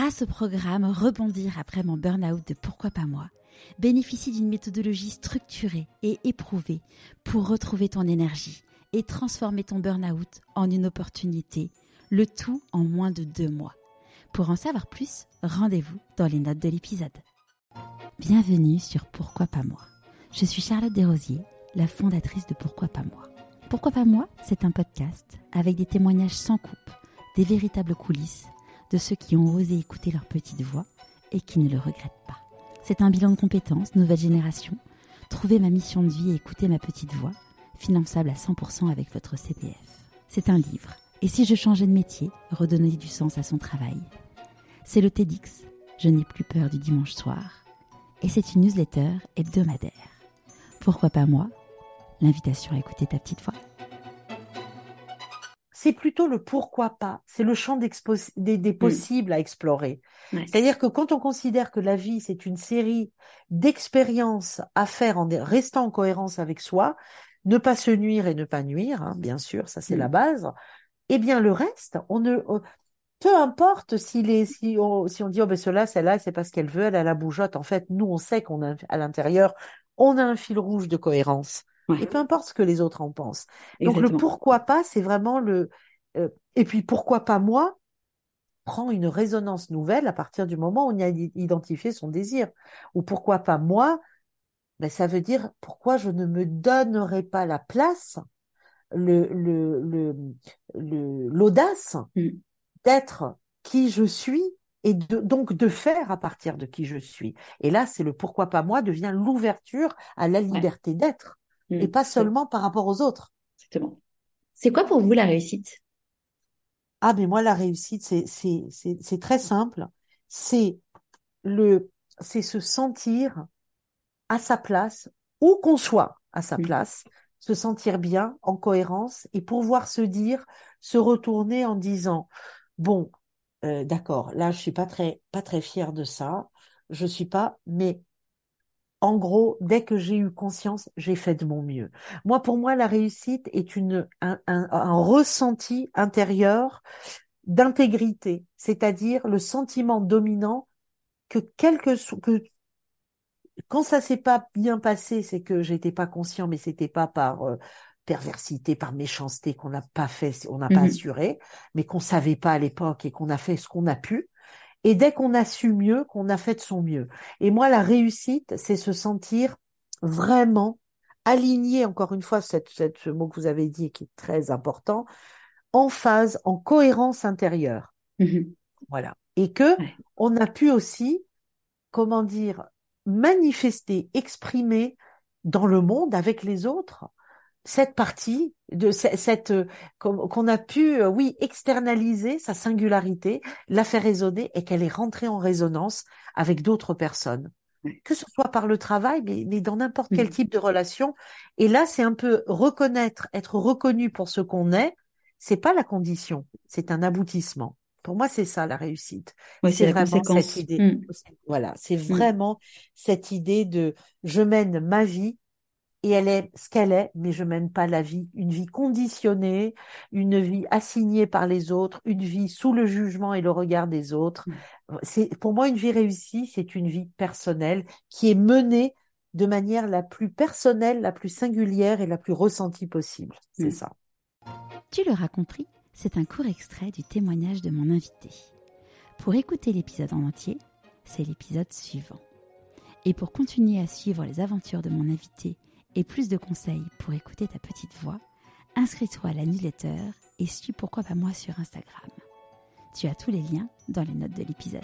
grâce au programme Rebondir après mon burn-out de Pourquoi pas moi, bénéficie d'une méthodologie structurée et éprouvée pour retrouver ton énergie et transformer ton burn-out en une opportunité, le tout en moins de deux mois. Pour en savoir plus, rendez-vous dans les notes de l'épisode. Bienvenue sur Pourquoi pas moi. Je suis Charlotte Desrosiers, la fondatrice de Pourquoi pas moi. Pourquoi pas moi C'est un podcast avec des témoignages sans coupe, des véritables coulisses de ceux qui ont osé écouter leur petite voix et qui ne le regrettent pas. C'est un bilan de compétences, nouvelle génération. Trouver ma mission de vie et écouter ma petite voix, finançable à 100% avec votre CPF. C'est un livre. Et si je changeais de métier, redonner du sens à son travail? C'est le TEDx. Je n'ai plus peur du dimanche soir. Et c'est une newsletter hebdomadaire. Pourquoi pas moi? L'invitation à écouter ta petite voix c'est plutôt le pourquoi pas, c'est le champ des, des, mm. possibles à explorer. C'est-à-dire que quand on considère que la vie, c'est une série d'expériences à faire en restant en cohérence avec soi, ne pas se nuire et ne pas nuire, hein, bien sûr, ça c'est la mm. base, eh bien le reste, on ne... peu importe si, les, si, on, si on dit, oh ben cela, celle-là, c'est parce qu'elle veut, elle a la bougeotte. En fait, nous, on sait qu'on a à l'intérieur, on a un fil rouge de cohérence. Et peu importe ce que les autres en pensent. Donc le pourquoi pas, c'est vraiment le. Euh, et puis pourquoi pas moi prend une résonance nouvelle à partir du moment où on a identifié son désir. Ou pourquoi pas moi, ben, ça veut dire pourquoi je ne me donnerai pas la place, le le l'audace le, mm. d'être qui je suis et donc de faire à partir de qui je suis. Et là, c'est le pourquoi pas moi devient l'ouverture à la liberté d'être et mm. pas seulement par rapport aux autres. Exactement. C'est quoi pour vous la réussite? Ah, mais moi la réussite, c'est c'est c'est très simple. C'est le c'est se sentir à sa place où qu'on soit à sa mm. place, se sentir bien, en cohérence et pouvoir se dire, se retourner en disant bon, euh, d'accord, là je suis pas très pas très fière de ça, je suis pas, mais en gros, dès que j'ai eu conscience, j'ai fait de mon mieux. Moi, pour moi, la réussite est une, un, ressenti intérieur d'intégrité, c'est-à-dire le sentiment dominant que quelque que quand ça s'est pas bien passé, c'est que j'étais pas conscient, mais c'était pas par euh, perversité, par méchanceté qu'on n'a pas fait, on n'a pas mmh assuré, mais qu'on savait pas à l'époque et qu'on a fait ce qu'on a pu. Et dès qu'on a su mieux, qu'on a fait de son mieux. Et moi, la réussite, c'est se sentir vraiment aligné, encore une fois, cette, ce mot que vous avez dit qui est très important, en phase, en cohérence intérieure. Mmh voilà. Et que on a pu aussi, comment dire, manifester, exprimer dans le monde avec les autres cette partie de cette euh, qu'on a pu euh, oui externaliser sa singularité, la faire résonner et qu'elle est rentrée en résonance avec d'autres personnes, que ce soit par le travail, mais, mais dans n'importe quel type de relation. Et là, c'est un peu reconnaître, être reconnu pour ce qu'on est. C'est pas la condition, c'est un aboutissement. Pour moi, c'est ça la réussite. c'est vraiment cette idée. Mmh. Voilà, c'est mmh. vraiment cette idée de je mène ma vie et elle est ce qu'elle est, mais je mène pas la vie, une vie conditionnée, une vie assignée par les autres, une vie sous le jugement et le regard des autres. Mm. C'est pour moi une vie réussie, c'est une vie personnelle qui est menée de manière la plus personnelle, la plus singulière et la plus ressentie possible. C'est mm. ça. Tu l'auras compris, c'est un court extrait du témoignage de mon invité. Pour écouter l'épisode en entier, c'est l'épisode suivant. Et pour continuer à suivre les aventures de mon invité et plus de conseils pour écouter ta petite voix, inscris-toi à la newsletter et suis pourquoi pas moi sur Instagram. Tu as tous les liens dans les notes de l'épisode.